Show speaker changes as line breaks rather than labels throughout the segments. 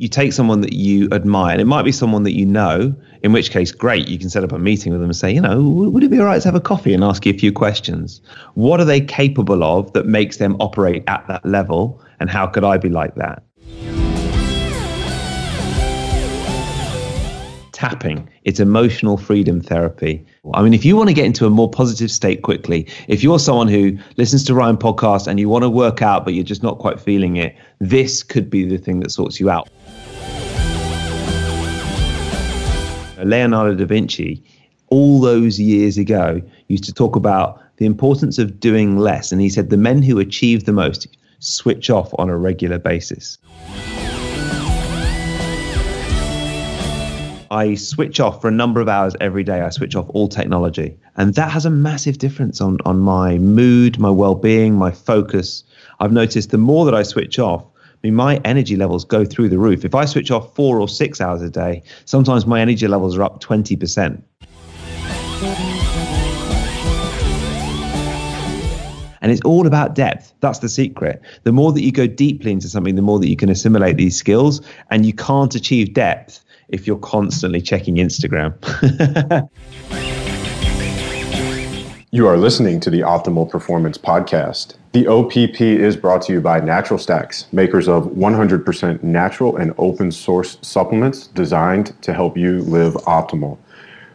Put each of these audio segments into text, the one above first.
you take someone that you admire, and it might be someone that you know, in which case, great, you can set up a meeting with them and say, you know, would it be all right to have a coffee and ask you a few questions? What are they capable of that makes them operate at that level? And how could I be like that? tapping. It's emotional freedom therapy. I mean, if you want to get into a more positive state quickly, if you're someone who listens to Ryan podcast and you want to work out, but you're just not quite feeling it, this could be the thing that sorts you out. Uh, Leonardo da Vinci, all those years ago, used to talk about the importance of doing less. And he said the men who achieve the most switch off on a regular basis. I switch off for a number of hours every day. I switch off all technology. And that has a massive difference on, on my mood, my well being, my focus. I've noticed the more that I switch off, mean, my energy levels go through the roof. If I switch off four or six hours a day, sometimes my energy levels are up 20%. And it's all about depth. That's the secret. The more that you go deeply into something, the more that you can assimilate these skills. And you can't achieve depth if you're constantly checking Instagram.
you are listening to the Optimal Performance Podcast. The OPP is brought to you by Natural Stacks, makers of 100% natural and open source supplements designed to help you live optimal.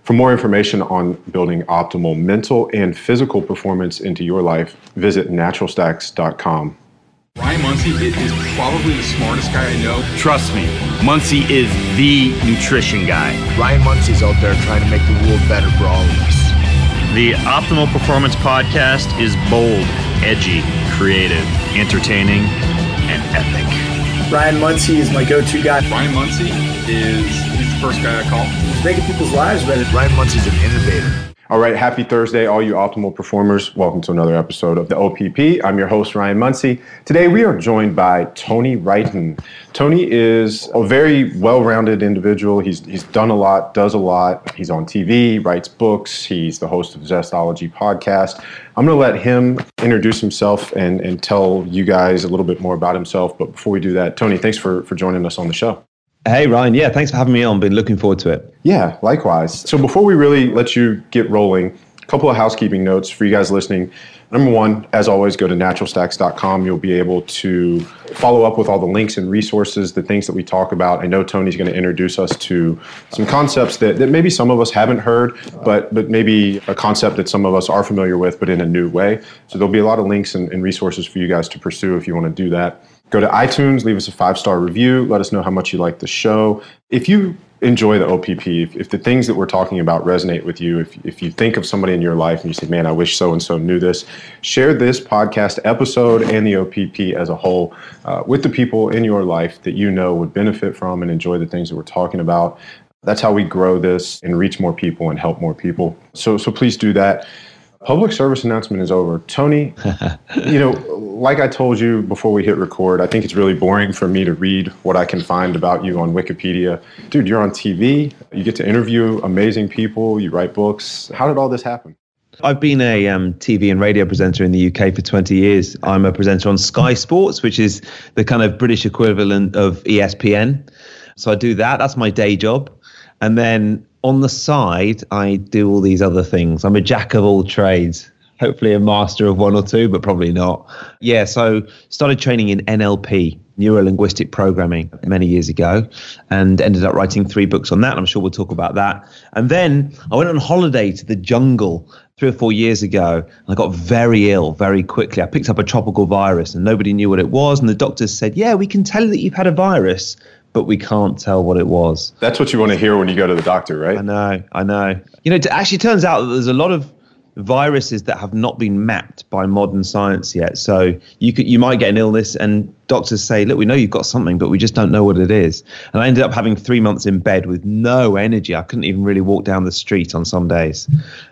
For more information on building optimal mental and physical performance into your life, visit naturalstacks.com.
Ryan Munsey is probably the smartest guy I know.
Trust me, Munsey is the nutrition guy.
Ryan Munsey's out there trying to make the world better for all of us.
The Optimal Performance Podcast is bold, edgy, creative, entertaining, and epic.
Ryan Munsey is my go-to guy.
Ryan Munsey is he's the first guy I call.
He's making people's lives better.
Ryan Munsey's an innovator.
All right, happy Thursday, all you optimal performers. Welcome to another episode of the OPP. I'm your host, Ryan Munsey. Today we are joined by Tony Wrighton. Tony is a very well rounded individual. He's, he's done a lot, does a lot. He's on TV, writes books, he's the host of the Zestology podcast. I'm going to let him introduce himself and, and tell you guys a little bit more about himself. But before we do that, Tony, thanks for, for joining us on the show.
Hey, Ryan. Yeah, thanks for having me on. Been looking forward to it.
Yeah, likewise. So before we really let you get rolling, a couple of housekeeping notes for you guys listening. Number one, as always, go to naturalstacks.com. You'll be able to follow up with all the links and resources, the things that we talk about. I know Tony's going to introduce us to some concepts that, that maybe some of us haven't heard, but, but maybe a concept that some of us are familiar with, but in a new way. So there'll be a lot of links and, and resources for you guys to pursue if you want to do that. Go to iTunes, leave us a five star review. Let us know how much you like the show. If you enjoy the OPP, if, if, the things that we're talking about resonate with you, if, if you think of somebody in your life and you say, man, I wish so and so knew this, share this podcast episode and the OPP as a whole uh, with the people in your life that you know would benefit from and enjoy the things that we're talking about. That's how we grow this and reach more people and help more people. So, so please do that. Public service announcement is over. Tony, you know, like I told you before we hit record, I think it's really boring for me to read what I can find about you on Wikipedia. Dude, you're on TV, you get to interview amazing people, you write books. How did all this happen?
I've been a um, TV and radio presenter in the UK for 20 years. I'm a presenter on Sky Sports, which is the kind of British equivalent of ESPN. So I do that. That's my day job. And then on the side, I do all these other things. I'm a jack of all trades. Hopefully, a master of one or two, but probably not. Yeah, so started training in NLP, neuro linguistic programming, many years ago, and ended up writing three books on that. I'm sure we'll talk about that. And then I went on holiday to the jungle three or four years ago, and I got very ill very quickly. I picked up a tropical virus, and nobody knew what it was. And the doctors said, "Yeah, we can tell that you've had a virus." But we can't tell what it was.
That's what you want to hear when you go to the doctor, right?
I know, I know. You know, it actually turns out that there's a lot of viruses that have not been mapped by modern science yet. So you could you might get an illness and doctors say, look, we know you've got something, but we just don't know what it is. And I ended up having three months in bed with no energy. I couldn't even really walk down the street on some days.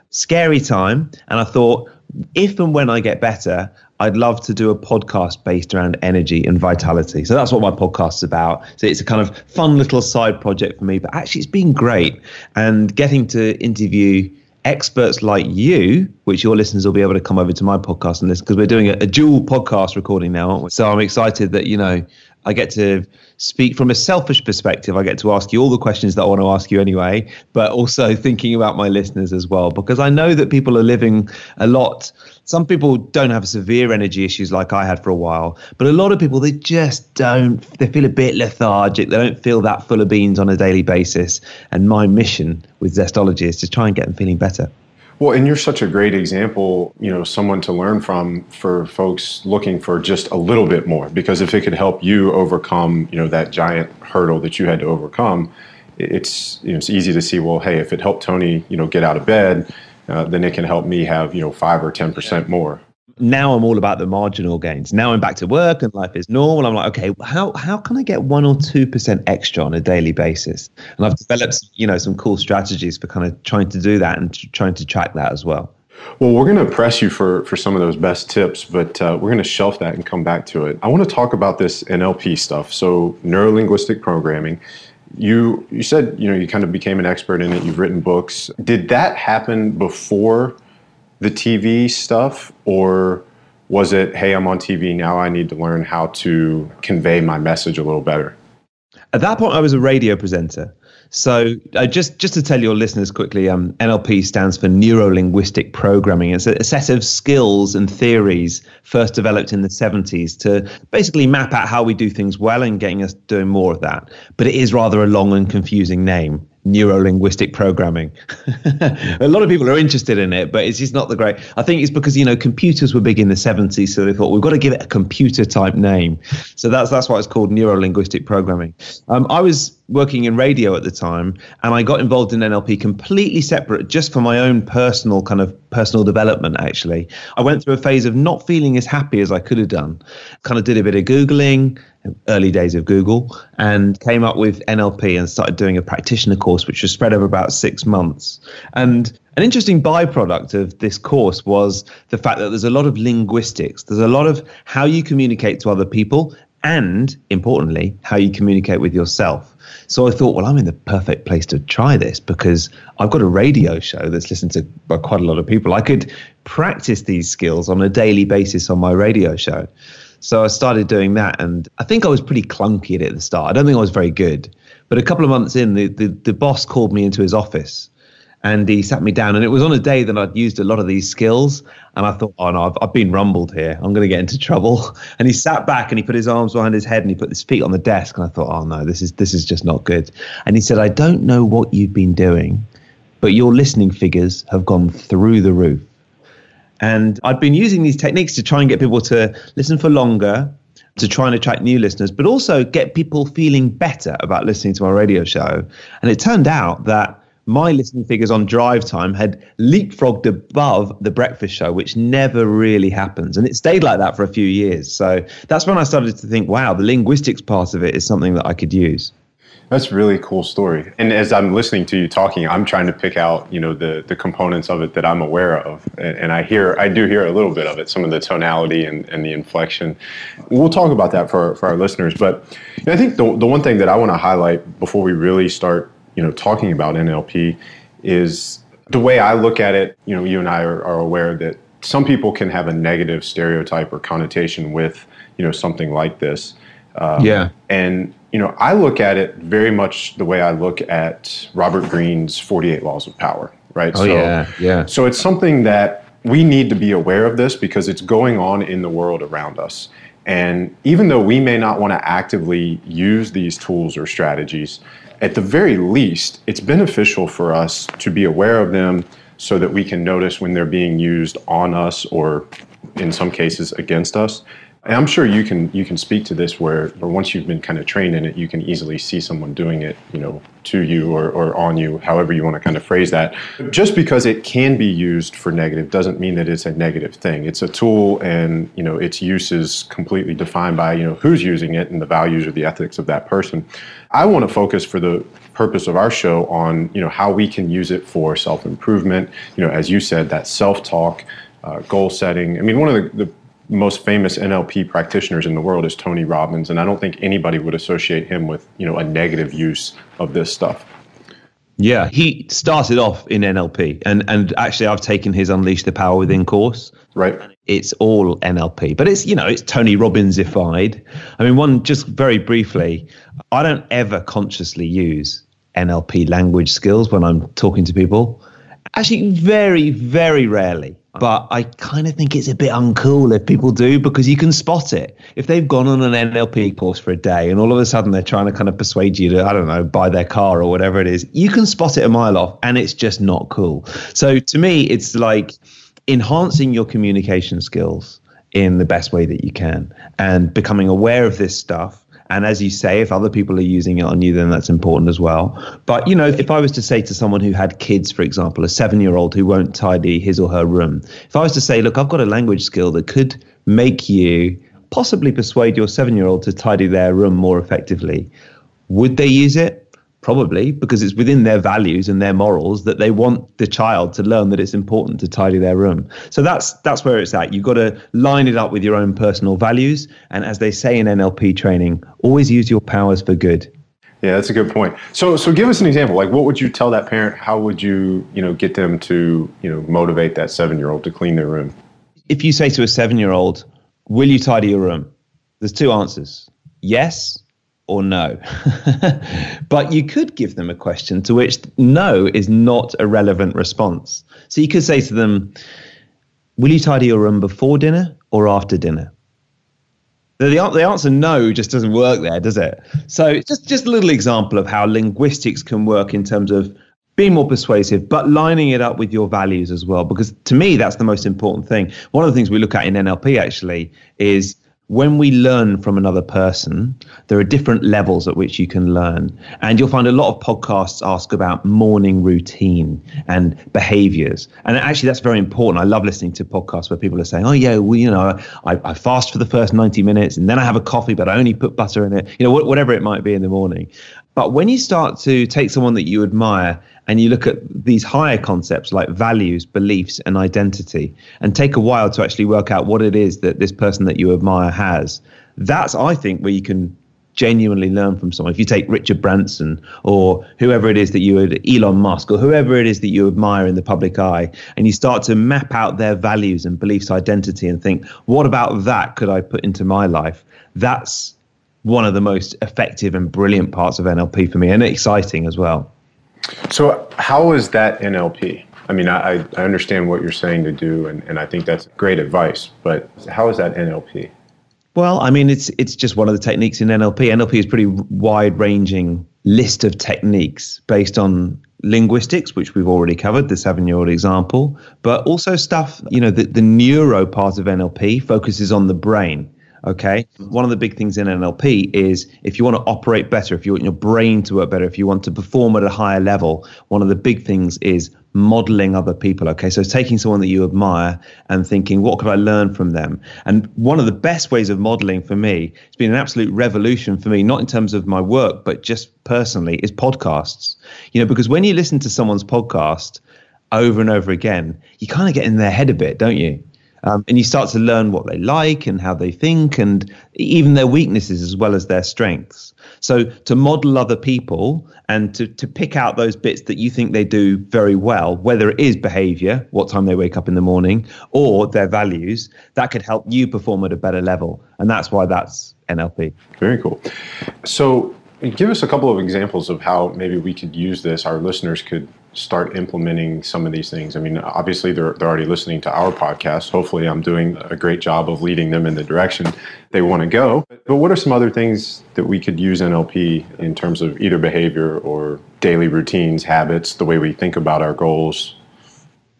Scary time. And I thought, if and when I get better, I'd love to do a podcast based around energy and vitality. So that's what my podcast is about. So it's a kind of fun little side project for me, but actually it's been great. And getting to interview experts like you, which your listeners will be able to come over to my podcast and listen because we're doing a, a, dual podcast recording now, aren't we? So I'm excited that, you know, I get to speak from a selfish perspective. I get to ask you all the questions that I want to ask you anyway, but also thinking about my listeners as well, because I know that people are living a lot. Some people don't have severe energy issues like I had for a while, but a lot of people, they just don't, they feel a bit lethargic. They don't feel that full of beans on a daily basis. And my mission with Zestology is to try and get them feeling better.
Well, and you're such a great example, you know, someone to learn from for folks looking for just a little bit more. Because if it could help you overcome, you know, that giant hurdle that you had to overcome, it's you know, it's easy to see. Well, hey, if it helped Tony, you know, get out of bed, uh, then it can help me have you know five or ten percent more
now I'm all about the marginal gains. Now I'm back to work and life is normal. I'm like, okay, how how can I get one or two percent extra on a daily basis? And I've developed, you know, some cool strategies for kind of trying to do that and trying to track that as well.
Well, we're going to press you for for some of those best tips, but uh, we're going to shelf that and come back to it. I want to talk about this NLP stuff. So neuro linguistic programming. You you said you know you kind of became an expert in it. You've written books. Did that happen before? the TV stuff, or was it, hey, I'm on TV now, I need to learn how to convey my message a little better?
At that point, I was a radio presenter. So, uh, just just to tell your listeners quickly, um, NLP stands for Neuro Linguistic Programming. It's a, a, set of skills and theories first developed in the 70s to basically map out how we do things well and getting us doing more of that. But it is rather a long and confusing name neuro linguistic programming. a lot of people are interested in it, but it's just not the great. I think it's because you know computers were big in the 70s, so they thought we've got to give it a computer type name. So that's that's why it's called neuro linguistic programming. Um, I was working in radio at the time, and I got involved in NLP completely separate, just for my own personal kind of personal development. Actually, I went through a phase of not feeling as happy as I could have done. Kind of did a bit of googling early days of Google and came up with NLP and started doing a practitioner course, which was spread over about six months. And an interesting byproduct of this course was the fact that there's a lot of linguistics, there's a lot of how you communicate to other people, and importantly, how you communicate with yourself. So I thought, well, I'm in the perfect place to try this because I've got a radio show that's listened to by quite a lot of people. I could practice these skills on a daily basis on my radio show. So I started doing that, and I think I was pretty clunky at it at the start. I don't think I was very good, but a couple of months in, the, the, the boss called me into his office, and he sat me down, and it was on a day that I'd used a lot of these skills, and I thought, oh no, I've, I've been rumbled here. I'm going to get into trouble. And he sat back and he put his arms behind his head and he put his feet on the desk, and I thought, oh no, this is this is just not good. And he said, I don't know what you've been doing, but your listening figures have gone through the roof. And I'd been using these techniques to try and get people to listen for longer, to try and attract new listeners, but also get people feeling better about listening to my radio show. And it turned out that my listening figures on drive time had leapfrogged above the breakfast show, which never really happens. And it stayed like that for a few years. So that's when I started to think, wow, the linguistics part of it is something that I could use.
That's a really cool story. And as I'm listening to you talking, I'm trying to pick out, you know, the the components of it that I'm aware of. And, and I hear, I do hear a little bit of it, some of the tonality and, and the inflection. We'll talk about that for, for our listeners. But you know, I think the, the one thing that I want to highlight before we really start, you know, talking about NLP is the way I look at it, you know, you and I are, are aware that some people can have a negative stereotype or connotation with, you know, something like this.
Um, yeah.
And you know, I look at it very much the way I look at Robert Greene's 48 Laws of Power, right?
Oh, so, yeah, yeah.
So it's something that we need to be aware of this because it's going on in the world around us. And even though we may not want to actively use these tools or strategies, at the very least, it's beneficial for us to be aware of them so that we can notice when they're being used on us or in some cases against us I'm sure you can you can speak to this where, or once you've been kind of trained in it, you can easily see someone doing it, you know, to you or, or on you, however you want to kind of phrase that. Just because it can be used for negative doesn't mean that it's a negative thing. It's a tool, and you know, its use is completely defined by you know who's using it and the values or the ethics of that person. I want to focus for the purpose of our show on you know how we can use it for self improvement. You know, as you said, that self talk. Uh, goal setting. I mean, one of the, the most famous NLP practitioners in the world is Tony Robbins, and I don't think anybody would associate him with you know a negative use of this stuff.
Yeah, he started off in NLP, and and actually, I've taken his Unleash the Power Within course.
Right.
It's all NLP, but it's you know it's Tony Robbinsified. I mean, one just very briefly, I don't ever consciously use NLP language skills when I'm talking to people. Actually, very very rarely. But I kind of think it's a bit uncool if people do because you can spot it. If they've gone on an NLP course for a day and all of a sudden they're trying to kind of persuade you to, I don't know, buy their car or whatever it is, you can spot it a mile off and it's just not cool. So to me, it's like enhancing your communication skills in the best way that you can and becoming aware of this stuff and as you say, if other people are using it on you, then that's important as well. But, you know, if I was to say to someone who had kids, for example, a seven year old who won't tidy his or her room, if I was to say, look, I've got a language skill that could make you possibly persuade your seven year old to tidy their room more effectively, would they use it? Probably because it's within their values and their morals that they want the child to learn that it's important to tidy their room. So that's that's where it's at. You've got to line it up with your own personal values, and as they say in NLP training, always use your powers for good.
Yeah, that's a good point. So, so give us an example. Like, what would you tell that parent? How would you, you know, get them to, you know, motivate that seven-year-old to clean their room?
If you say to a seven-year-old, "Will you tidy your room?" There's two answers: yes or no. but you could give them a question to which no is not a relevant response. So you could say to them, Will you tidy your room before dinner or after dinner? The, the answer no just doesn't work there, does it? So just, just a little example of how linguistics can work in terms of being more persuasive, but lining it up with your values as well. Because to me, that's the most important thing. One of the things we look at in NLP actually is when we learn from another person, there are different levels at which you can learn. And you'll find a lot of podcasts ask about morning routine and behaviors. And actually, that's very important. I love listening to podcasts where people are saying, oh, yeah, well, you know, I, I fast for the first 90 minutes and then I have a coffee, but I only put butter in it, you know, whatever it might be in the morning. But when you start to take someone that you admire and you look at these higher concepts like values, beliefs, and identity, and take a while to actually work out what it is that this person that you admire has, that's, I think, where you can genuinely learn from someone. If you take Richard Branson or whoever it is that you would, Elon Musk or whoever it is that you admire in the public eye, and you start to map out their values and beliefs, identity, and think, what about that could I put into my life? That's one of the most effective and brilliant parts of NLP for me, and exciting as well.
So, how is that NLP? I mean, I, I understand what you're saying to do, and, and I think that's great advice, but how is that NLP?
Well, I mean, it's it's just one of the techniques in NLP. NLP is pretty wide ranging list of techniques based on linguistics, which we've already covered, the seven year old example, but also stuff, you know, the, the neuro part of NLP focuses on the brain. Okay. Mm-hmm. One of the big things in NLP is if you want to operate better, if you want your brain to work better, if you want to perform at a higher level, one of the big things is modeling other people. Okay. So taking someone that you admire and thinking, what could I learn from them? And one of the best ways of modeling for me, it's been an absolute revolution for me, not in terms of my work, but just personally, is podcasts. You know, because when you listen to someone's podcast, over and over again, you kind of get in their head a bit, don't you? Um, and you start to learn what they like and how they think and even their weaknesses as well as their strengths. So to model other people and to, to pick out those bits that you think they do very well, whether it is behavior, what time they wake up in the morning, or their values, that could help you perform at a better level. And that's why that's NLP.
Very cool. So give us a couple of examples of how maybe we could use this, our listeners could start implementing some of these things? I mean, obviously they're, they're already listening to our podcast. Hopefully, I'm doing a great job of leading them in the direction they want to go. But what are some other things that we could use NLP in terms of either behavior or daily routines, habits, the way we think about our goals?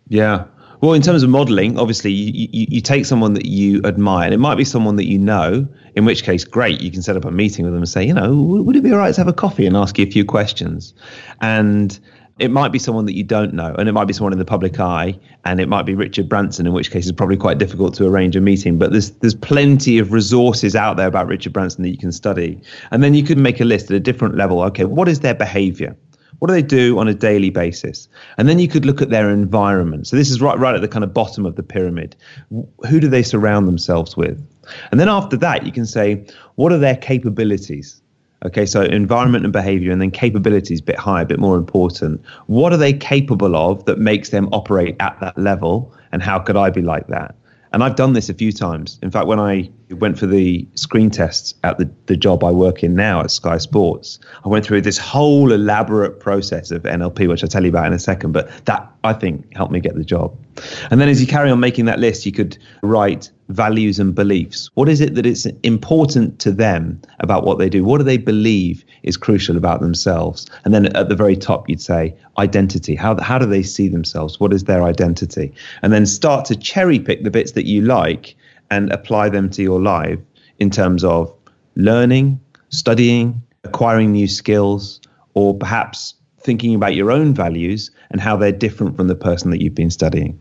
Yeah. Well, in terms of modeling, obviously, you, you, you, take someone that you admire, and it might be someone that you know, in which case, great, you can set up a meeting with them and say, you know, would it be all right to have a coffee and ask you a few questions? And it might be someone that you don't know, and it might be someone in the public eye, and it might be Richard Branson, in which case it's probably quite difficult to arrange a meeting. But there's there's plenty of resources out there about Richard Branson that you can study, and then you could make a list at a different level. Okay, what is their behaviour? What do they do on a daily basis? And then you could look at their environment. So this is right right at the kind of bottom of the pyramid. Who do they surround themselves with? And then after that, you can say, what are their capabilities? Okay, so environment and behavior, and then capabilities, a bit higher, a bit more important. What are they capable of that makes them operate at that level? And how could I be like that? And I've done this a few times. In fact, when I went for the screen tests at the, the job I work in now at Sky Sports, I went through this whole elaborate process of NLP, which I'll tell you about in a second. But that, I think, helped me get the job. And then as you carry on making that list, you could write values and beliefs. What is it that is important to them about what they do? What do they believe is crucial about themselves? And then at the very top, you'd say identity. How, how do they see themselves? What is their identity? And then start to cherry pick the bits that you like and apply them to your life in terms of learning, studying, acquiring new skills, or perhaps thinking about your own values and how they're different from the person that you've been studying.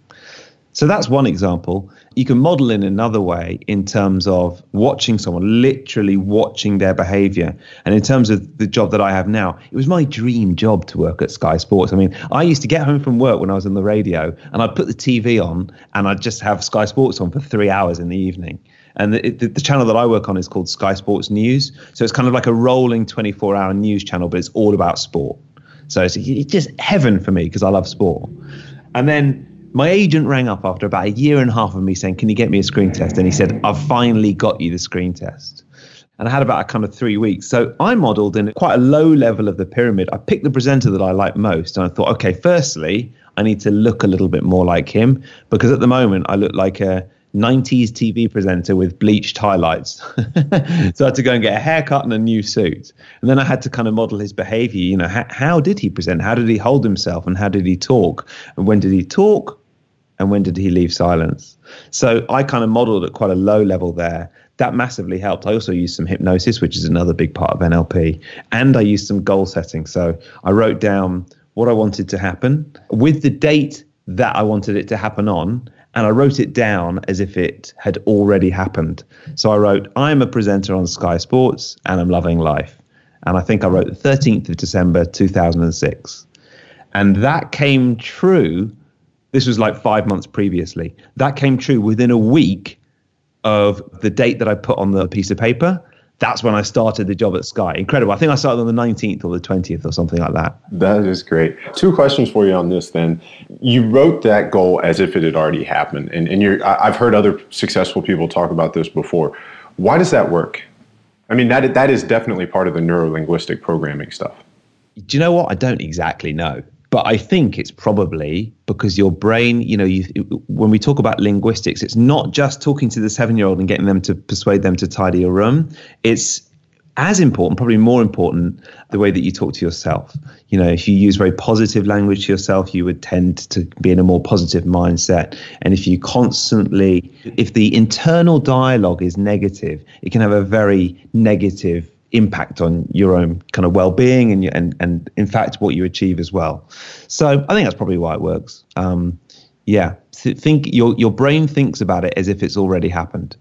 So that's one example. You can model in another way in terms of watching someone, literally watching their behavior. And in terms of the job that I have now, it was my dream job to work at Sky Sports. I mean, I used to get home from work when I was on the radio and I'd put the TV on and I'd just have Sky Sports on for three hours in the evening. And the, the, the, channel that I work on is called Sky Sports News. So it's kind of like a rolling 24 hour news channel, but it's all about sport. So it's, it's just heaven for me because I love sport. And then my agent rang up after about a year and a half of me saying, Can you get me a screen test? And he said, I've finally got you the screen test. And I had about a kind of three weeks. So I modeled in quite a low level of the pyramid. I picked the presenter that I like most. And I thought, okay, firstly, I need to look a little bit more like him because at the moment I look like a 90s TV presenter with bleached highlights. so I had to go and get a haircut and a new suit. And then I had to kind of model his behavior. You know, how, how did he present? How did he hold himself? And how did he talk? And when did he talk? And when did he leave silence? So I kind of modeled at quite a low level there. That massively helped. I also used some hypnosis, which is another big part of NLP, and I used some goal setting. So I wrote down what I wanted to happen with the date that I wanted it to happen on, and I wrote it down as if it had already happened. So I wrote, I'm a presenter on Sky Sports and I'm loving life. And I think I wrote the 13th of December 2006. And that came true this was like five months previously. That came true within a week of the date that I put on the piece of paper. That's when I started the job at Sky. Incredible. I think I started on the 19th or the 20th or something like that.
That is great. Two questions for you on this then. You wrote that goal as if it had already happened. And, and you're, I've heard other successful people talk about this before. Why does that work? I mean, that, that is definitely part of the neuro linguistic programming stuff.
Do you know what? I don't exactly know. But I think it's probably because your brain, you know, you, when we talk about linguistics, it's not just talking to the seven year old and getting them to persuade them to tidy your room. It's as important, probably more important, the way that you talk to yourself. You know, if you use very positive language to yourself, you would tend to be in a more positive mindset. And if you constantly, if the internal dialogue is negative, it can have a very negative impact on your own kind of well-being and and and in fact what you achieve as well. So I think that's probably why it works. Um, yeah, think your your brain thinks about it as if it's already happened.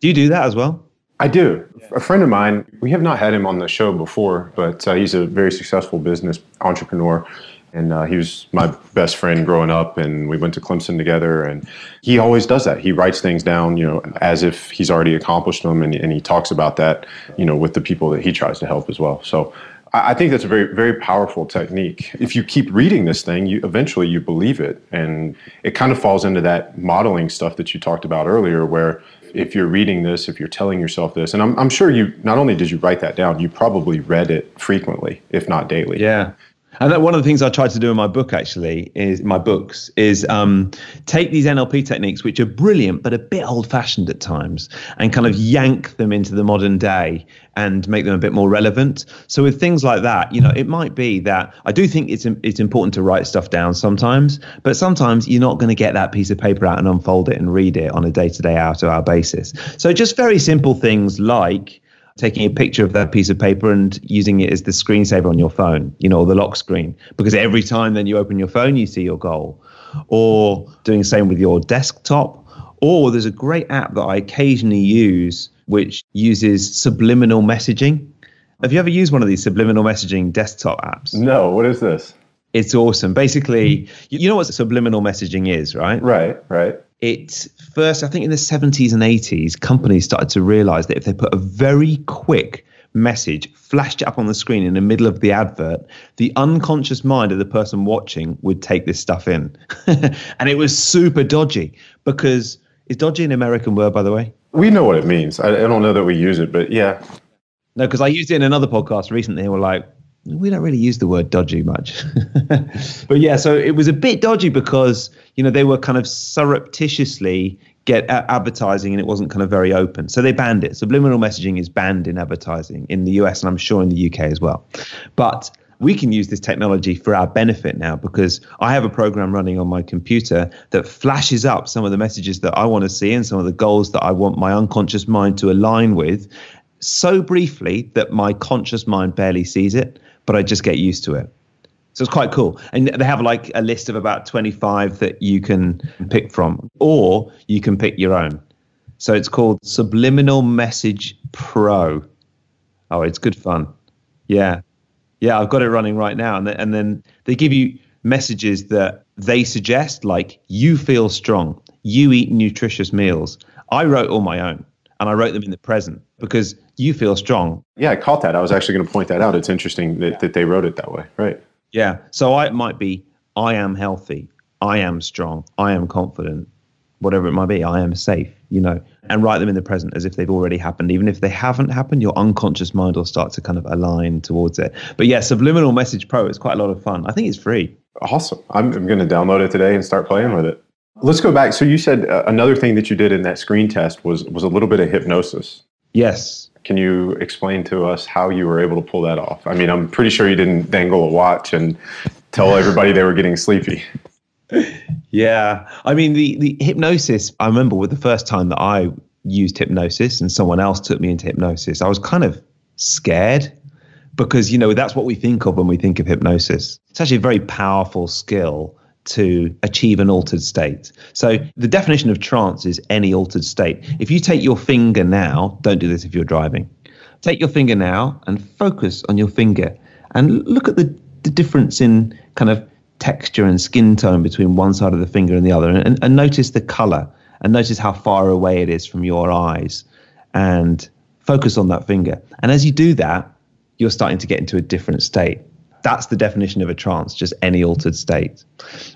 Do you do that as well?
I do. A friend of mine, we have not had him on the show before, but uh, he's a very successful business entrepreneur. And uh, he was my best friend growing up, and we went to Clemson together. And he always does that. He writes things down, you know, as if he's already accomplished them, and, and he talks about that, you know, with the people that he tries to help as well. So I think that's a very, very powerful technique. If you keep reading this thing, you eventually you believe it, and it kind of falls into that modeling stuff that you talked about earlier, where if you're reading this, if you're telling yourself this, and I'm, I'm sure you not only did you write that down, you probably read it frequently, if not daily.
Yeah. And that one of the things I try to do in my book actually is my books is um, take these NLP techniques, which are brilliant but a bit old-fashioned at times, and kind of yank them into the modern day and make them a bit more relevant. So with things like that, you know, it might be that I do think it's it's important to write stuff down sometimes, but sometimes you're not going to get that piece of paper out and unfold it and read it on a day-to-day out-of-hour basis. So just very simple things like taking a picture of that piece of paper and using it as the screensaver on your phone, you know, or the lock screen, because every time then you open your phone, you see your goal, or doing the same with your desktop. Or there's a great app that I occasionally use which uses subliminal messaging. Have you ever used one of these subliminal messaging desktop apps?
No. What is this?
It's awesome. Basically, you know what subliminal messaging is, right?
Right, right
it first, I think in the 70s and 80s, companies started to realize that if they put a very quick, message flashed up on the screen in the middle of the advert, the unconscious mind of the person watching would take this stuff in. and it was super dodgy because is dodgy an American word, by the way?
We know what it means. I, I don't know that we use it, but yeah.
No, because I used it in another podcast recently. And we're like, we don't really use the word dodgy much. but yeah, so it was a bit dodgy because, you know, they were kind of surreptitiously get advertising and it wasn't kind of very open. So they banned it. Subliminal messaging is banned in advertising in the US and I'm sure in the UK as well. But we can use this technology for our benefit now because I have a program running on my computer that flashes up some of the messages that I want to see and some of the goals that I want my unconscious mind to align with so briefly that my conscious mind barely sees it, but I just get used to it. So it's quite cool. And they have like a list of about 25 that you can pick from, or you can pick your own. So it's called Subliminal Message Pro. Oh, it's good fun. Yeah. Yeah, I've got it running right now. And, and then they give you messages that they suggest, like you feel strong, you eat nutritious meals. I wrote all my own and I wrote them in the present because you feel strong.
Yeah, I caught that. I was actually going to point that out. It's interesting that, that they wrote it that way. Right.
Yeah. So I might be, I am healthy, I am strong, I am confident, whatever it might be, I am safe, you know, and write them in the present as if they've already happened. Even if they haven't happened, your unconscious mind will start to kind of align towards it. But yeah, Subliminal Message Pro is quite a lot of fun. I think it's free.
Awesome. I'm, I'm going to download it today and start playing with it. Let's go back. So you said uh, another thing that you did in that screen test was was a little bit of hypnosis.
Yes.
Can you explain to us how you were able to pull that off? I mean, I'm pretty sure you didn't dangle a watch and tell everybody they were getting sleepy.
Yeah. I mean, the, the hypnosis, I remember with the first time that I used hypnosis and someone else took me into hypnosis, I was kind of scared because, you know, that's what we think of when we think of hypnosis. It's actually a very powerful skill to achieve an altered state. So the definition of trance is any altered state. If you take your finger now, don't do this if you're driving. Take your finger now and focus on your finger and look at the, the difference in kind of texture and skin tone between one side of the finger and the other and, and notice the color and notice how far away it is from your eyes and focus on that finger. And as you do that, you're starting to get into a different state. That's the definition of a trance, just any altered state.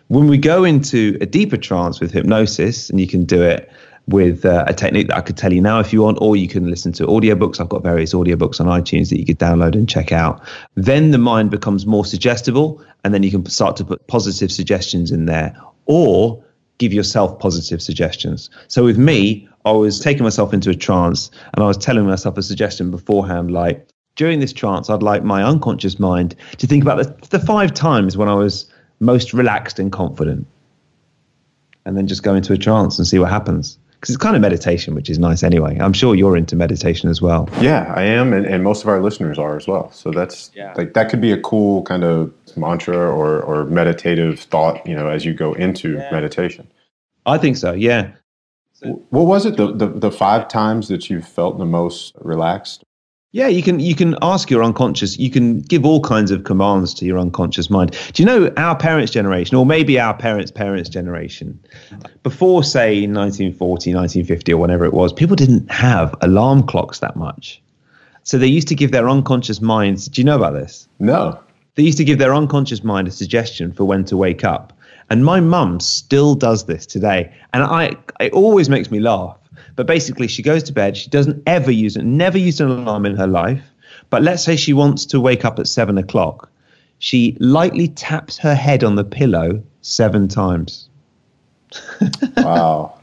When we go into a deeper trance with hypnosis, and you can do it with uh, a technique that I could tell you now if you want, or you can listen to audiobooks. I've got various audiobooks on iTunes that you could download and check out. Then the mind becomes more suggestible, and then you can start to put positive suggestions in there, or give yourself positive suggestions. So with me, I was taking myself into a trance and I was telling myself a suggestion beforehand, like, during this trance, I'd like my unconscious mind to think about the, the five times when I was most relaxed and confident, and then just go into a trance and see what happens. Because it's kind of meditation, which is nice anyway. I'm sure you're into meditation as well.
Yeah, I am, and, and most of our listeners are as well. So that's yeah. like that could be a cool kind of mantra or or meditative thought, you know, as you go into yeah. meditation.
I think so. Yeah.
What was it? The, the the five times that you felt the most relaxed
yeah, you can you can ask your unconscious. You can give all kinds of commands to your unconscious mind. Do you know our parents' generation, or maybe our parents' parents' generation, before say 1940, 1950, or whenever it was, people didn't have alarm clocks that much. So they used to give their unconscious minds. Do you know about this?
No.
They used to give their unconscious mind a suggestion for when to wake up. And my mum still does this today, and I it always makes me laugh but basically, she goes to bed. She doesn't ever use it, never used an alarm in her life. But let's say she wants to wake up at seven o'clock. She lightly taps her head on the pillow seven times.
wow.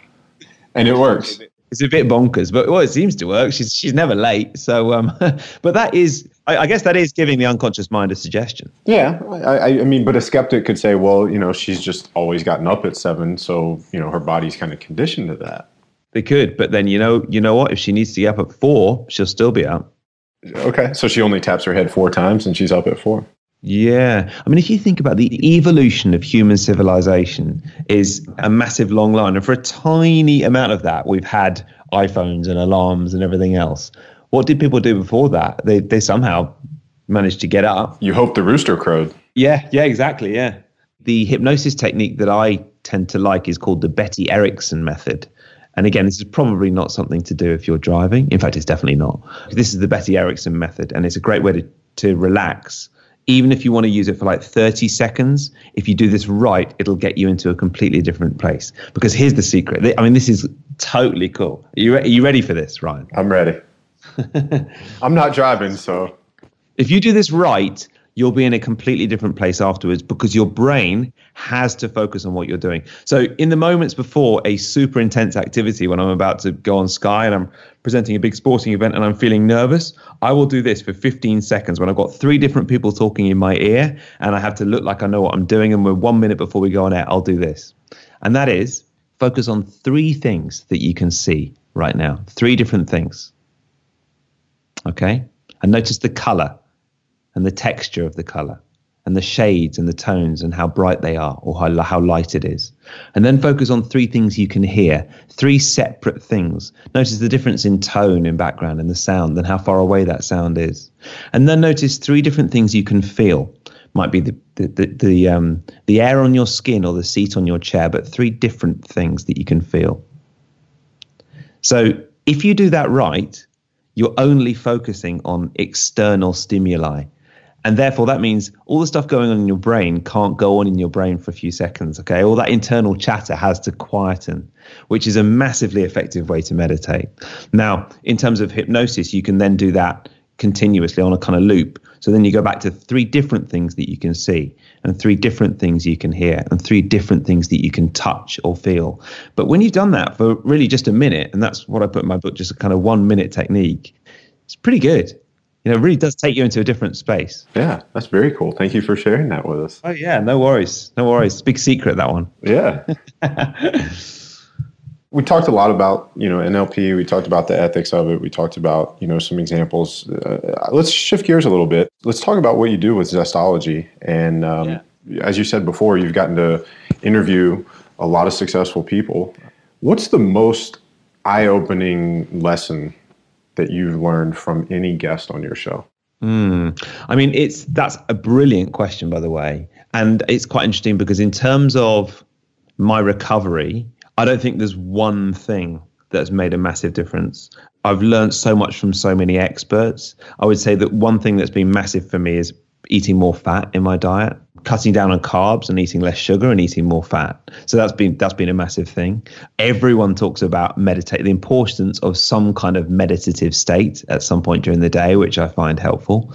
And it works.
It's a bit bonkers, but well, it seems to work. She's she's never late. So, um, but that is, I, I, guess, that is giving the unconscious mind a suggestion.
Yeah, I, I mean, but a skeptic could say, well, you know, she's just always gotten up at seven, so you know, her body's kind of conditioned to that.
They could, but then you know, you know what? If she needs to get up at four, she'll still be up.
Okay, so she only taps her head four times, and she's up at four.
Yeah, I mean, if you think about the evolution of human civilization, is a massive long line, and for a tiny amount of that, we've had iPhones and alarms and everything else. What did people do before that? They they somehow managed to get up.
You hope the rooster crowed.
Yeah, yeah, exactly. Yeah, the hypnosis technique that I tend to like is called the Betty Erickson method And again, this is probably not something to do if you're driving. In fact, it's definitely not. This is the Betty Erickson method, and it's a great way to, to relax. Even if you want to use it for like 30 seconds, if you do this right, it'll get you into a completely different place. Because here's the secret. I mean, this is totally cool. Are you, re- are you ready for this, Ryan?
I'm ready. I'm not driving, so.
If you do this right, you'll be in a completely different place afterwards because your brain has to focus on what you're doing. So, in the moments before a super intense activity, when I'm about to go on Sky and I'm presenting a big sporting event and I'm feeling nervous, I will do this for 15 seconds when I've got three different people talking in my ear and I have to look like I know what I'm doing. And we're one minute before we go on air, I'll do this. And that is focus on three things that you can see right now, three different things. Okay? And notice the color and the texture of the color and the shades and the tones and how bright they are or how, how light it is. And then focus on three things you can hear, three separate things. Notice the difference in tone in background and the sound and how far away that sound is. And then notice three different things you can feel. Might be the, the, the, the, um, the air on your skin or the seat on your chair, but three different things that you can feel. So if you do that right, you're only focusing on external stimuli and therefore, that means all the stuff going on in your brain can't go on in your brain for a few seconds. Okay. All that internal chatter has to quieten, which is a massively effective way to meditate. Now, in terms of hypnosis, you can then do that continuously on a kind of loop. So then you go back to three different things that you can see, and three different things you can hear, and three different things that you can touch or feel. But when you've done that for really just a minute, and that's what I put in my book, just a kind of one minute technique, it's pretty good you know, it really does take you into a different space.
Yeah, that's very cool. Thank you for sharing that with us.
Oh yeah, no worries, no worries. Big secret that one.
Yeah. we talked a lot about you know NLP. We talked about the ethics of it. We talked about you know some examples. Uh, let's shift gears a little bit. Let's talk about what you do with Zestology. And um, yeah. as you said before, you've gotten to interview a lot of successful people. What's the most eye-opening lesson that you've learned from any guest on your show?
Mm. I mean, it's that's a brilliant question, by the way, and it's quite interesting because in terms of my recovery, I don't think there's one thing that's made a massive difference. I've learned so much from so many experts. I would say that one thing that's been massive for me is eating more fat in my diet cutting down on carbs and eating less sugar and eating more fat. So that's been that's been a massive thing. Everyone talks about meditate the importance of some kind of meditative state at some point during the day, which I find helpful.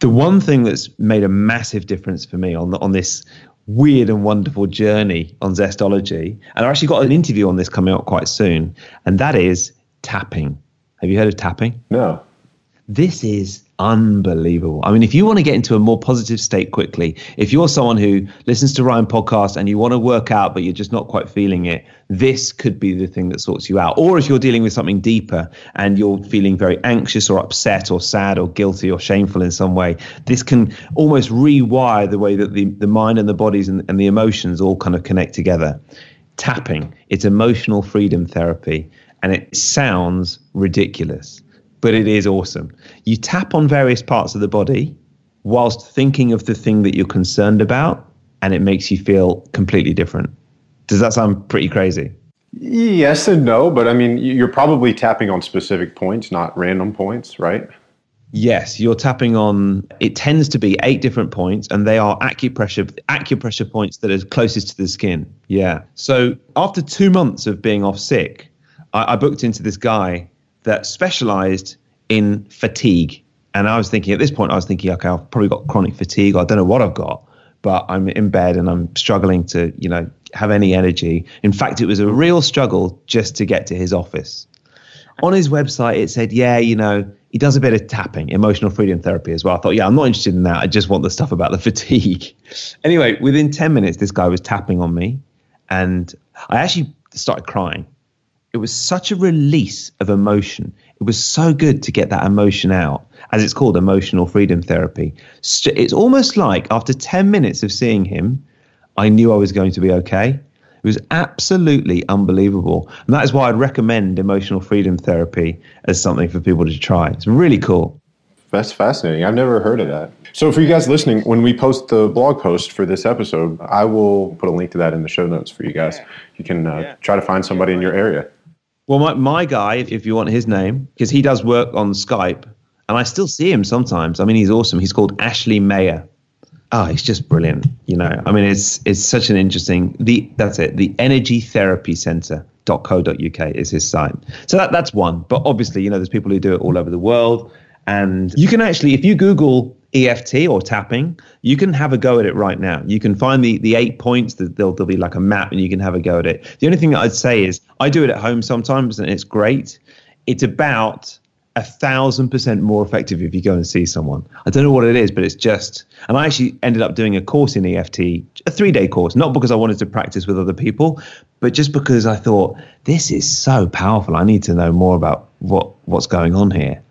The one thing that's made a massive difference for me on the, on this weird and wonderful journey on Zestology, and I actually got an interview on this coming up quite soon, and that is tapping. Have you heard of tapping?
No.
This is unbelievable. I mean, if you want to get into a more positive state quickly, if you're someone who listens to Ryan podcast and you want to work out, but you're just not quite feeling it, this could be the thing that sorts you out. Or if you're dealing with something deeper and you're feeling very anxious or upset or sad or guilty or shameful in some way, this can almost rewire the way that the, the mind and the bodies and, and the emotions all kind of connect together. Tapping, it's emotional freedom therapy, and it sounds ridiculous but it is awesome. You tap on various parts of the body whilst thinking of the thing that you're concerned about, and it makes you feel completely different. Does that sound pretty crazy?
Yes and no, but I mean, you're probably tapping on specific points, not random points, right?
Yes, you're tapping on. It tends to be eight different points, and they are acupressure acupressure points that are closest to the skin. Yeah. So after two months of being off sick, I, I booked into this guy that specialized in fatigue. And I was thinking at this point, I was thinking, okay, I've probably got chronic fatigue. I don't know what I've got, but I'm in bed and I'm struggling to, you know, have any energy. In fact, it was a real struggle just to get to his office. On his website, it said, yeah, you know, he does a bit of tapping, emotional freedom therapy as well. I thought, yeah, I'm not interested in that. I just want the stuff about the fatigue. anyway, within 10 minutes, this guy was tapping on me and I actually started crying it was such a release of emotion. It was so good to get that emotion out, as it's called emotional freedom therapy. It's almost like after 10 minutes of seeing him, I knew I was going to be okay. It was absolutely unbelievable. And that is why I'd recommend emotional freedom therapy as something for people to try. It's really cool.
That's fascinating. I've never heard of that. So, for you guys listening, when we post the blog post for this episode, I will put a link to that in the show notes for you guys. You can uh, try to find somebody in your area.
Well, my, my guy, if, you want his name, because he does work on Skype, and I still see him sometimes. I mean, he's awesome. He's called Ashley Mayer. Oh, he's just brilliant. You know, I mean, it's it's such an interesting. The that's it. The Energy Therapy Center. Center.co.uk is his site. So that that's one. But obviously, you know, there's people who do it all over the world, and you can actually, if you Google EFT or tapping, you can have a go at it right now. You can find the the eight points. That there'll, there'll be like a map, and you can have a go at it. The only thing that I'd say is I do it at home sometimes, and it's great. It's about a thousand percent more effective if you go and see someone. I don't know what it is, but it's just. And I actually ended up doing a course in EFT, a three day course, not because I wanted to practice with other people, but just because I thought this is so powerful. I need to know more about what what's going on here.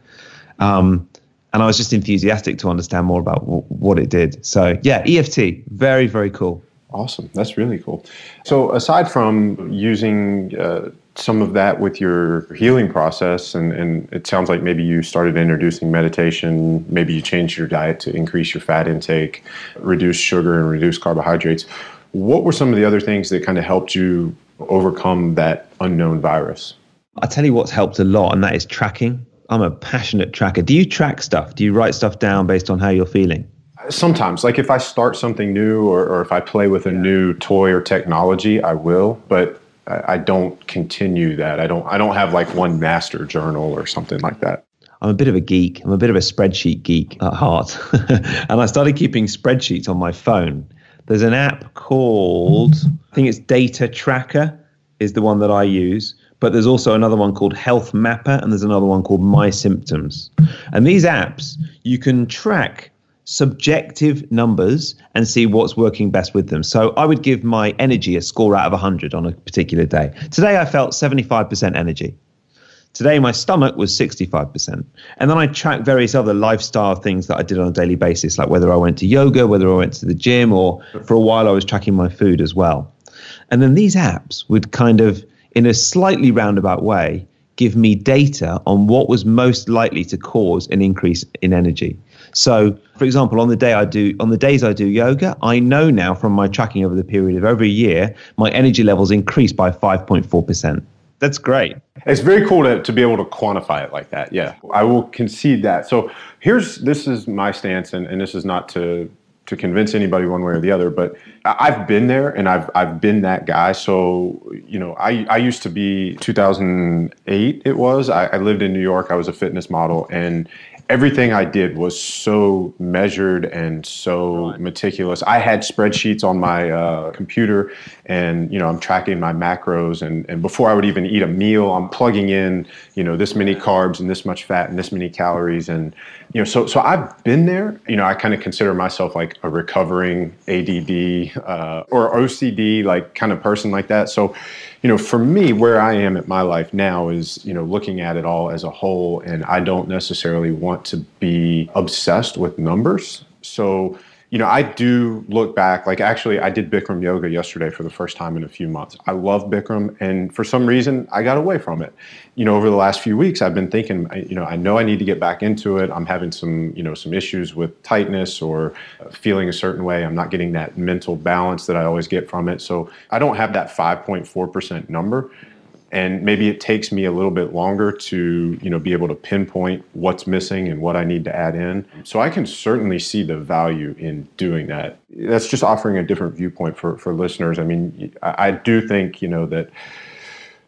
Um, and I was just enthusiastic to understand more about w- what it did. So yeah, EFT, very very cool.
Awesome. That's really cool. So, aside from using uh, some of that with your healing process, and, and it sounds like maybe you started introducing meditation, maybe you changed your diet to increase your fat intake, reduce sugar, and reduce carbohydrates. What were some of the other things that kind of helped you overcome that unknown virus?
I'll tell you what's helped a lot, and that is tracking. I'm a passionate tracker. Do you track stuff? Do you write stuff down based on how you're feeling?
Sometimes, like if I start something new or, or if I play with a new toy or technology, I will. But I, don't continue that. I don't. I don't have like one master journal or something like that.
I'm a bit of a geek. I'm a bit of a spreadsheet geek at heart, and I started keeping spreadsheets on my phone. There's an app called I think it's Data Tracker is the one that I use. But there's also another one called Health Mapper, and there's another one called My Symptoms. And these apps, you can track subjective numbers and see what's working best with them. So I would give my energy a score out of 100 on a particular day. Today I felt 75% energy. Today my stomach was 65%. And then I track various other lifestyle things that I did on a daily basis, like whether I went to yoga, whether I went to the gym, or for a while I was tracking my food as well. And then these apps would kind of, in a slightly roundabout way, give me data on what was most likely to cause an increase in energy. So, for example, on the day I do on the days I do yoga, I know now from my tracking over the period of over a year, my energy levels increase by 5.4%. That's great.
It's very cool to, to be able to quantify it like that. Yeah. I will concede that. So here's this is my stance and, and this is not to to convince anybody one way or the other, but I've been there and I've I've been that guy. So you know, I I used to be 2008. It was I, I lived in New York. I was a fitness model, and everything I did was so measured and so meticulous. I had spreadsheets on my uh, computer, and you know I'm tracking my macros, and and before I would even eat a meal, I'm plugging in you know this many carbs and this much fat and this many calories, and you know so so I've been there. You know I kind of consider myself like a recovering ADD uh, or OCD like kind of person like that. So you know, for me, where I am at my life now is, you know, looking at it all as a whole, and I don't necessarily want to be obsessed with numbers. So, you know, I do look back. Like, actually, I did Bikram yoga yesterday for the first time in a few months. I love Bikram, and for some reason, I got away from it. You know, over the last few weeks, I've been thinking, you know, I know I need to get back into it. I'm having some, you know, some issues with tightness or uh, feeling a certain way. I'm not getting that mental balance that I always get from it. So I don't have that 5.4% number and maybe it takes me a little bit longer to you know be able to pinpoint what's missing and what I need to add in. So I can certainly see the value in doing that. That's just offering a different viewpoint for for listeners. I mean, I, I do think you know that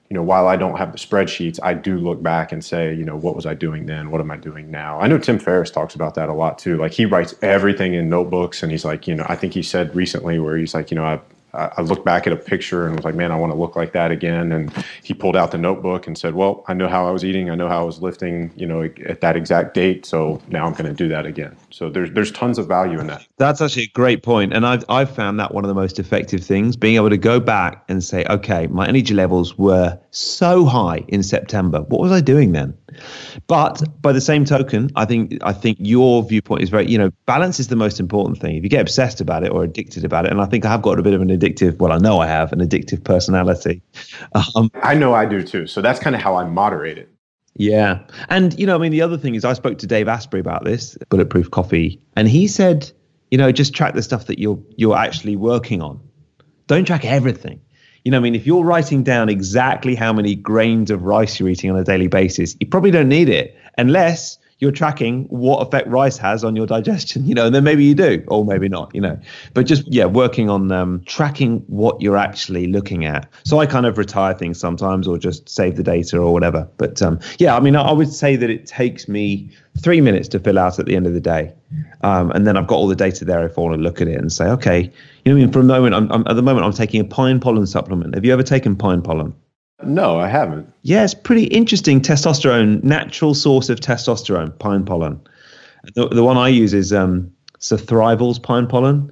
you know, while I don't have the spreadsheets, I do look back and say, you know, what was I doing then? What am I doing now? I know Tim Ferriss talks about that a lot too. Like he writes everything in notebooks and he's like, you know, I think he said recently where he's like, you know, I, I looked back at a picture and was like, man, I want to look like that again. And he pulled out the notebook and said, well, I know how I was eating. I know how I was lifting, you know, at that exact date. So now I'm going to do that again. So there's, there's tons of value in that.
That's actually a great point. And I've, I've found that one of the most effective things, being able to go back and say, okay, my energy levels were so high in September. What was I doing then? But by the same token, I think I think your viewpoint is very, you know, balance is the most important thing. If you get obsessed about it or addicted about it, and I think I have got a bit of an addictive, well, I know I have an addictive personality.
Um, I know I do too. So that's kind of how I moderate it.
Yeah. And, you know, I mean, the other thing is I spoke to Dave Asprey about this, Bulletproof Coffee, and he said, you know, just track the stuff that you're you're actually working on. Don't track everything You know, I mean, if you're writing down exactly how many grains of rice you're eating on a daily basis, you probably don't need it unless you're tracking what effect rice has on your digestion, you know, and then maybe you do, or maybe not, you know. But just yeah, working on um, tracking what you're actually looking at. So I kind of retire things sometimes, or just save the data or whatever. But um, yeah, I mean, I, would say that it takes me three minutes to fill out at the end of the day, um, and then I've got all the data there if I want to look at it and say, okay, you know, I mean, for a moment, I'm, I'm, at the moment I'm taking a pine pollen supplement. Have you ever taken pine pollen?
No, I haven't.
Yeah, it's pretty interesting. Testosterone, natural source of testosterone, pine pollen. The, the one I use is um, Thrival's pine pollen,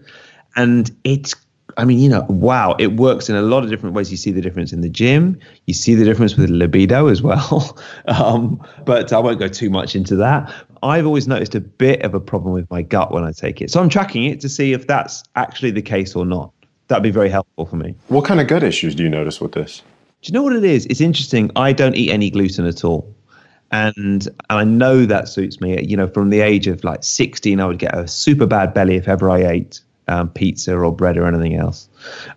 and it's. I mean, you know, wow, it works in a lot of different ways. You see the difference in the gym. You see the difference with libido as well. um, but I won't go too much into that. I've always noticed a bit of a problem with my gut when I take it. So I'm tracking it to see if that's actually the case or not. That'd be very helpful for me.
What kind of gut issues do you notice with this?
Do you know what it is? It's interesting. I don't eat any gluten at all. And, and I know that suits me. You know, from the age of like 16, I would get a super bad belly if ever I ate um, pizza or bread or anything else.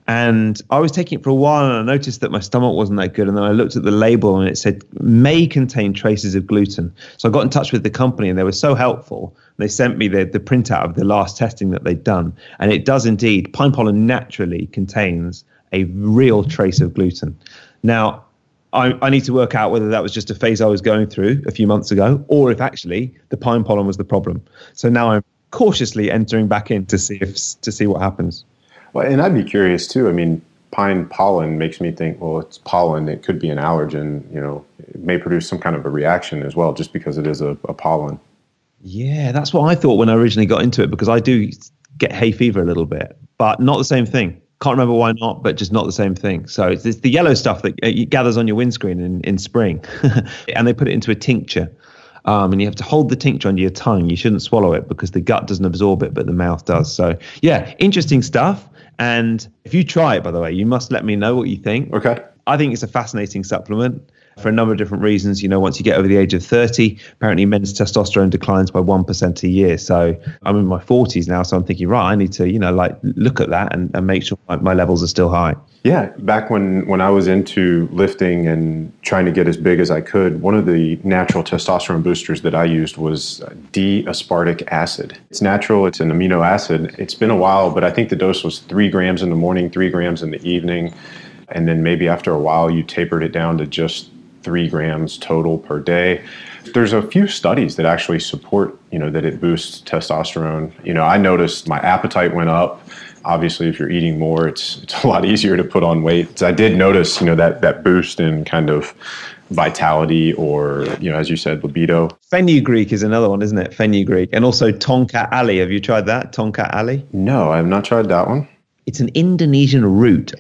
And I was taking it for a while and I noticed that my stomach wasn't that good. And then I looked at the label and it said may contain traces of gluten. So I got in touch with the company and they were so helpful. They sent me the, the printout of the last testing that they'd done. And it does indeed, pine pollen naturally contains a real trace of gluten. Now, I, I, need to work out whether that was just a phase I was going through a few months ago, or if actually the pine pollen was the problem. So now I'm cautiously entering back in to see if to see what happens.
Well, and I'd be curious too. I mean, pine pollen makes me think, well, it's pollen. It could be an allergen. You know, it may produce some kind of a reaction as well, just because it is a, a pollen.
Yeah, that's what I thought when I originally got into it, because I do get hay fever a little bit, but not the same thing. Can't remember why not, but just not the same thing. So it's, it's the yellow stuff that uh, gathers on your windscreen in, in spring, and they put it into a tincture. Um, and you have to hold the tincture under your tongue. You shouldn't swallow it because the gut doesn't absorb it, but the mouth does. So yeah, interesting stuff. And if you try it, by the way, you must let me know what you think.
Okay.
I think it's a fascinating supplement for a number of different reasons. You know, once you get over the age of 30, apparently men's testosterone declines by 1% a year. So I'm in my 40s now. So I'm thinking, right, I need to, you know, like look at that and, and make sure my, my levels are still high.
Yeah. Back when, when I was into lifting and trying to get as big as I could, one of the natural testosterone boosters that I used was D aspartic acid. It's natural, it's an amino acid. It's been a while, but I think the dose was three grams in the morning, three grams in the evening. And then maybe after a while, you tapered it down to just three grams total per day. There's a few studies that actually support, you know, that it boosts testosterone. You know, I noticed my appetite went up. Obviously, if you're eating more, it's it's a lot easier to put on weight. I did notice, you know, that that boost in kind of vitality or you know as you said libido
fenugreek is another one isn't it fenugreek and also tongkat ali have you tried that tongkat ali
no i have not tried that one
it's an Indonesian root.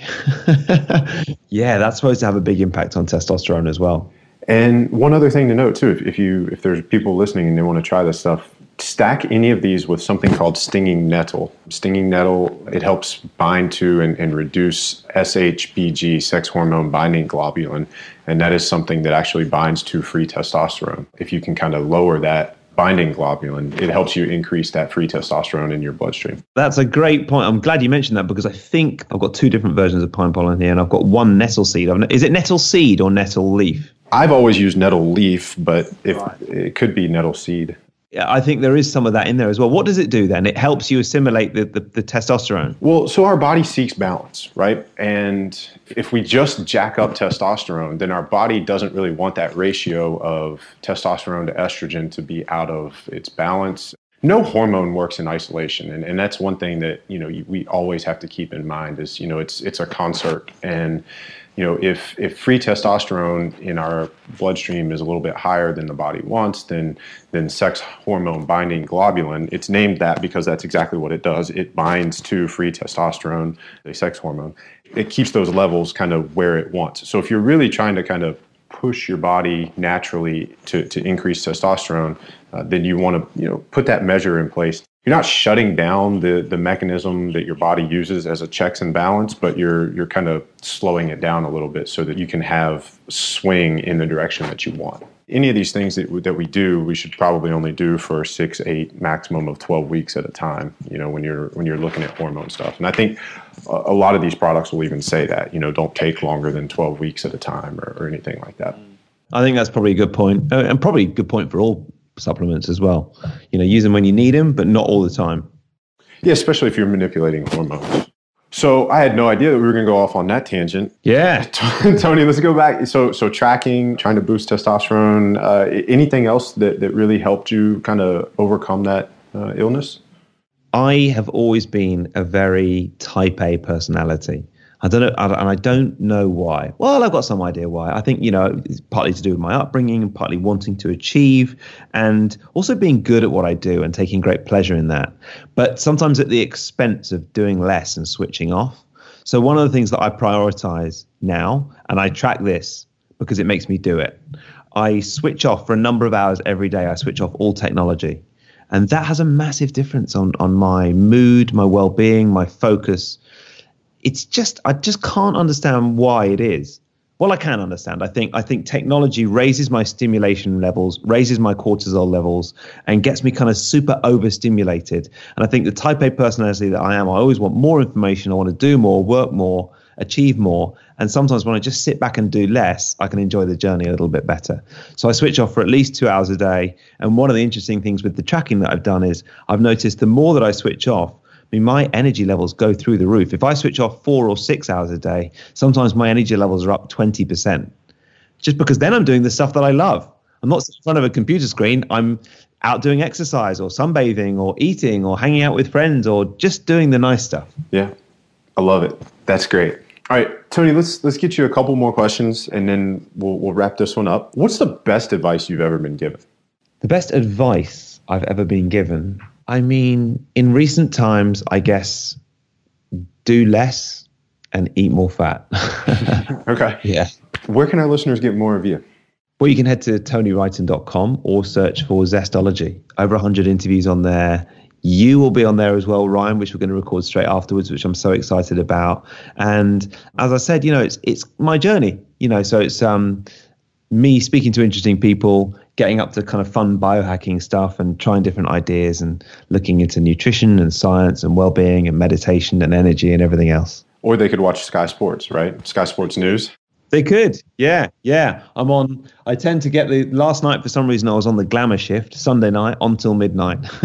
yeah, that's supposed to have a big impact on testosterone as well.
And one other thing to note too, if, if you if there's people listening and they want to try this stuff, stack any of these with something called stinging nettle. Stinging nettle, it helps bind to and, and reduce SHBG, sex hormone binding globulin, and that is something that actually binds to free testosterone. If you can kind of lower that binding globulin, it helps you increase that free testosterone in your bloodstream.
That's a great point. I'm glad you mentioned that because I think I've got two different versions of pine pollen here, and I've got one nettle seed. Is it nettle seed or nettle leaf?
I've always used nettle leaf, but if right. it could be nettle seed.
I think there is some of that in there as well. What does it do then? It helps you assimilate the, the, the, testosterone.
Well, so our body seeks balance, right? And if we just jack up testosterone, then our body doesn't really want that ratio of testosterone to estrogen to be out of its balance. No hormone works in isolation, and, and that's one thing that you know we always have to keep in mind is you know it's it's a concert and you know, if, if free testosterone in our bloodstream is a little bit higher than the body wants, then, then sex hormone binding globulin, it's named that because that's exactly what it does. It binds to free testosterone, a sex hormone. It keeps those levels kind of where it wants. So if you're really trying to kind of push your body naturally to, to increase testosterone, uh, then you want to you know put that measure in place you're not shutting down the the mechanism that your body uses as a checks and balance, but you're you're kind of slowing it down a little bit so that you can have swing in the direction that you want. any of these things that, that we do, we should probably only do for six, eight, maximum of 12 weeks at a time, you know, when you're, when you're looking at hormone stuff. And I think a, lot of these products will even say that, you know, don't take longer than 12 weeks at a time or, or anything like that.
I think that's probably a good uh, and probably a good point for all supplements as well. You know, use them when you need them, but not all the time.
Yeah, especially if you're manipulating hormones. So I had no idea that we were going to go off on that tangent.
Yeah,
Tony, let's go back. So, so tracking, trying to boost testosterone. Uh, anything else that that really helped you kind of overcome that uh, illness?
I have always been a very type A personality. I don't know, and I don't know why. Well, I've got some idea why. I think you know it's partly to do with my upbringing, and partly wanting to achieve, and also being good at what I do and taking great pleasure in that. But sometimes at the expense of doing less and switching off. So one of the things that I prioritize now, and I track this because it makes me do it. I switch off for a number of hours every day. I switch off all technology, and that has a massive difference on on my mood, my well being, my focus it's just I just can't understand why it is. Well, I can understand. I think I think technology raises my stimulation levels, raises my cortisol levels, and gets me kind of super overstimulated. And I think the type A personality that I am, I always want more information. I want to do more, work more, achieve more. And sometimes when I just sit back and do less, I can enjoy the journey a little bit better. So I switch off for at least two hours a day. And one of the interesting things with the tracking that I've done is I've noticed the more that I switch off, I mean, my energy levels go through the roof. If I switch off four or six hours a day, sometimes my energy levels are up 20%. Just because then I'm doing the stuff that I love. I'm not in front of a computer screen. I'm out doing exercise or sunbathing or eating or hanging out with friends or just doing the nice stuff.
Yeah. I love it. That's great. All right, Tony, let's let's get you a couple more questions and then we'll we'll wrap this one up. What's the best advice you've ever been given?
The best advice I've ever been given I mean, in recent times, I guess do less and eat more fat.
okay.
Yeah.
Where can our listeners get more of you?
Well, you can head to tonywrighton.com or search for Zestology. Over 100 interviews on there. You will be on there as well, Ryan, which we're going to record straight afterwards, which I'm so excited about. And as I said, you know, it's it's my journey. You know, so it's um me speaking to interesting people, getting up to kind of fun biohacking stuff and trying different ideas and looking into nutrition and science and well-being and meditation and energy and everything else.
Or they could watch Sky Sports, right? Sky Sports News.
They could, yeah, yeah. I'm on. I tend to get the last night for some reason. I was on the glamour shift Sunday night until midnight.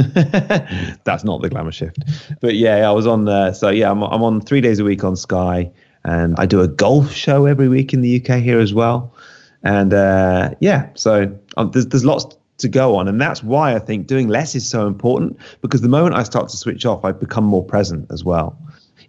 That's not the glamour shift, but yeah, I was on there. So yeah, I'm, I'm on three days a week on Sky, and I do a golf show every week in the UK here as well. And uh, yeah, so um, there's, there's lots to go on. And that's why I think doing less is so important because the moment I start to switch off, I become more present as well.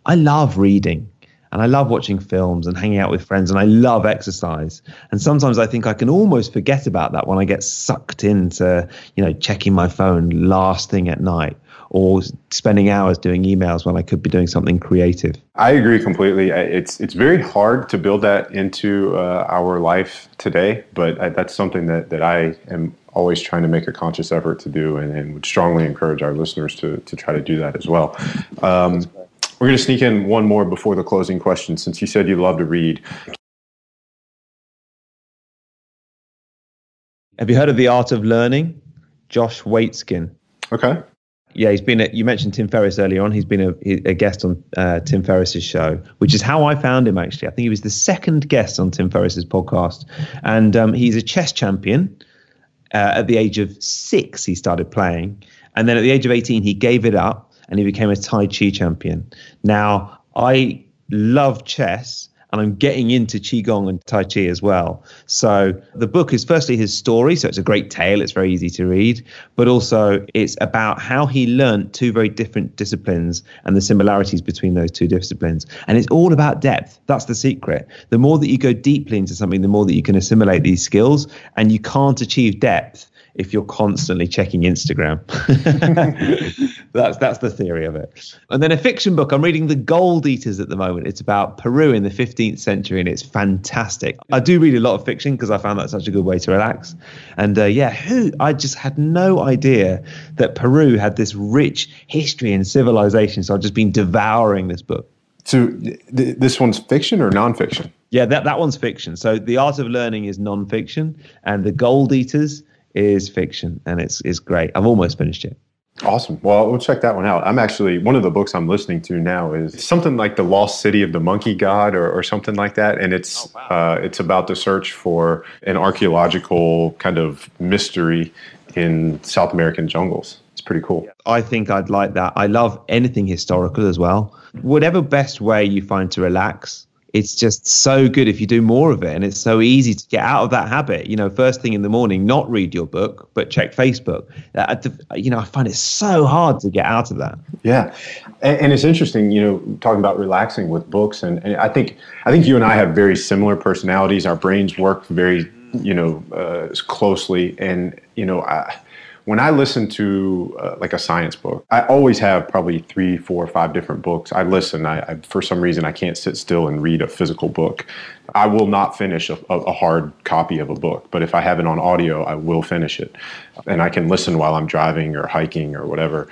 I love reading and I love watching films and hanging out with friends and I love exercise. And sometimes I think I can almost forget about that when I get sucked into, you know, checking my phone last thing at night or spending hours doing emails when I could be doing something creative.
I agree completely. It's it's very hard to build that into uh, our life today, but I, that's something that, that I am always trying to make a conscious effort to do and, and would strongly encourage our listeners to, to try to do that as well. Um, we're going to sneak in one more before the closing question since you said you love to read.
Have you heard of The Art of Learning? Josh Waitzkin.
Okay
yeah, he's been. A, you mentioned Tim Ferriss earlier on. He's been a, a guest on uh, Tim Ferriss's show, which is how I found him. Actually, I think he was the second guest on Tim Ferriss's podcast, and um, he's a chess champion. Uh, at the age of six, he started playing, and then at the age of eighteen, he gave it up and he became a Tai Chi champion. Now, I love chess and I'm getting into Qigong and Tai Chi as well. So the book is firstly his story. So it's a great tale. It's very easy to read, but also it's about how he learned two very different disciplines and the similarities between those two disciplines. And it's all about depth. That's the secret. The more that you go deeply into something, the more that you can assimilate these skills. And you can't achieve depth if you're constantly checking Instagram. that's that's the theory of it. And then a fiction book. I'm reading The Gold Eaters at the moment. It's about Peru in the 15th century, and it's fantastic. I do read a lot of fiction because I found that such a good way to relax. And uh, yeah, who I just had no idea that Peru had this rich history and civilization. So I've just been devouring this book.
So th- this one's fiction or nonfiction?
Yeah, that, that one's fiction. So the art of learning is non-fiction, and the Gold Eaters is fiction, and it's it's great. I've almost finished it.
Awesome. Well, we'll check that one out. I'm actually one of the books I'm listening to now is something like the Lost City of the Monkey God, or, or something like that, and it's oh, wow. uh, it's about the search for an archaeological kind of mystery in South American jungles. It's pretty cool.
I think I'd like that. I love anything historical as well. Whatever best way you find to relax, it's just so good if you do more of it and it's so easy to get out of that habit. You know first thing in the morning not read your book but check facebook. Uh, you know i find it so hard to get out of that.
Yeah. And, and it's interesting you know talking about relaxing with books and, and, i think i think you and i have very similar personalities. Our brains work very you know uh, closely and you know I, when I listen to uh, like a science book, I always have probably three, four, five different books. I listen. I, I, for some reason I can't sit still and read a physical book. I will not finish a, a, hard copy of a book, but if I have it on audio, I will finish it, and I can listen while I'm driving or hiking or whatever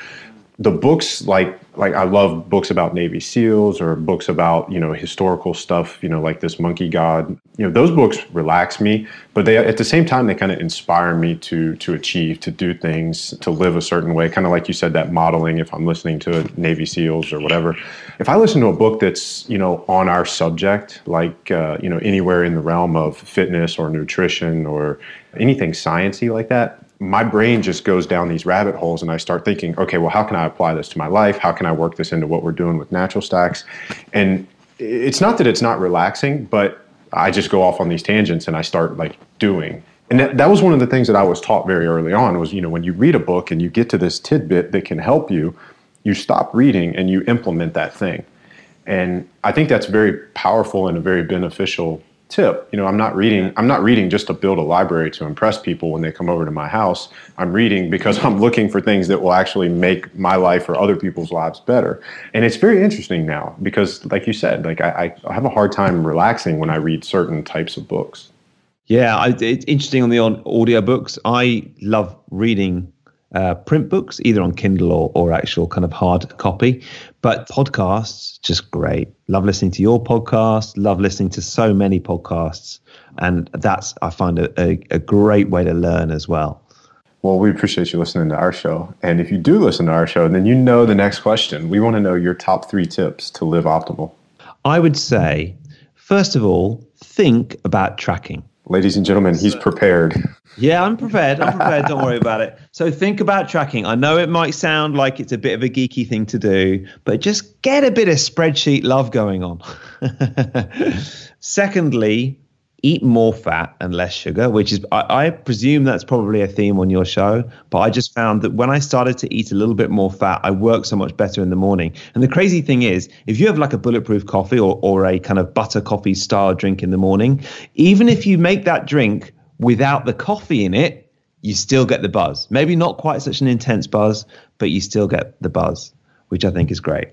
the books like like I love books about Navy SEALs or books about you know historical stuff you know like this Monkey God. You know those books relax me but they at the same time they kind of inspire me to to achieve to do things to live a certain way. Kind of like you said that modeling if I'm listening to Navy SEALs or whatever. If I listen to a book that's you know on our subject like uh, you know anywhere in the realm of fitness or nutrition or anything sciency like that my brain just goes down these rabbit holes and I start thinking, okay, well, how can I apply this to my life? How can I work this into what we're doing with natural stacks? And it's not that it's not relaxing, but I just go off on these tangents and I start like doing. And that, that was one of the things that I was taught very early on was, you know, when you read a book and you get to this tidbit that can help you, you stop reading and you implement that thing. And I think that's very powerful and a very beneficial tip. You know, I'm not reading. I'm not reading just to build a library to impress people when they come over to my house. I'm reading because I'm looking for things that will actually make my life or other people's lives better. And it's very interesting now because, like you said, like I, I have a hard time relaxing when I read certain types of books.
Yeah, I, it's interesting on the on audio books. I love reading uh, print books, either on Kindle or, or actual kind of hard copy. But podcasts, just great. Love listening to your podcast. Love listening to so many podcasts, and that's I find a, a, a great way to learn as well.
Well, we appreciate you listening to our show. And if you do listen to our show, then you know the next question. We want to know your top three tips to live optimal.
I would say, first of all, think about tracking.
Ladies and gentlemen, he's prepared.
Yeah, I'm prepared. I'm prepared. Don't worry about it. So think about tracking. I know it might sound like it's a bit of a geeky thing to do, but just get a bit of spreadsheet love going on. Secondly, eat more fat and less sugar, which is, I, I, presume that's probably a theme on your show. But I just found that when I started to eat a little bit more fat, I work so much better in the morning. And the crazy thing is, if you have like a bulletproof coffee or, or a kind of butter coffee style drink in the morning, even if you make that drink without the coffee in it, you still get the buzz. Maybe not quite such an intense buzz, but you still get the buzz, which I think is great.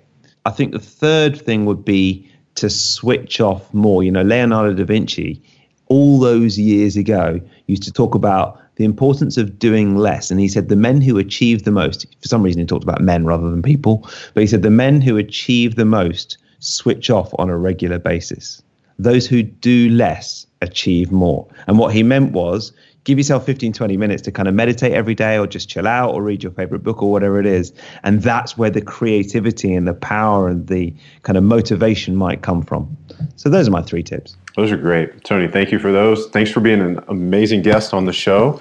I think the third thing would be to switch off more. You know, Leonardo da Vinci, all those years ago used to talk about the importance of doing less. And he said the men who achieve the most, for some reason he talked about men rather than people, but he said the men who achieve the most switch off on a regular basis. Those who do less achieve more. And what he meant was give yourself 15, 20 minutes to kind of meditate every day or just chill out or read your favorite book or whatever it is. And that's where the creativity and the power and the kind of motivation might come from. So those are my three tips.
Those are great. Tony, thank you for those. Thanks for being an amazing guest on the show.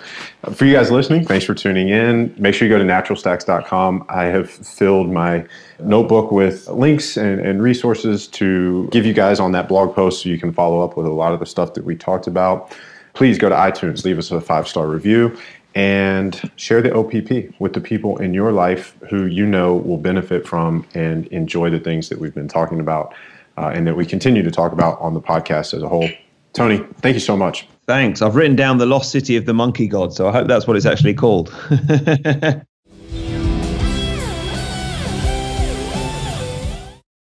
For you guys listening, thanks for tuning in. Make sure you go to naturalstacks.com. I have filled my notebook with links and, and resources to give you guys on that blog post so you can follow up with a lot of the stuff that we talked about. Please go to iTunes, leave us a five star review, and share the OPP with the people in your life who you know will benefit from and enjoy the things that we've been talking about uh, and that we continue to talk about on the podcast as a whole. Tony, thank you so much.
Thanks. I've written down the lost city of the monkey god, so I hope that's what it's actually called.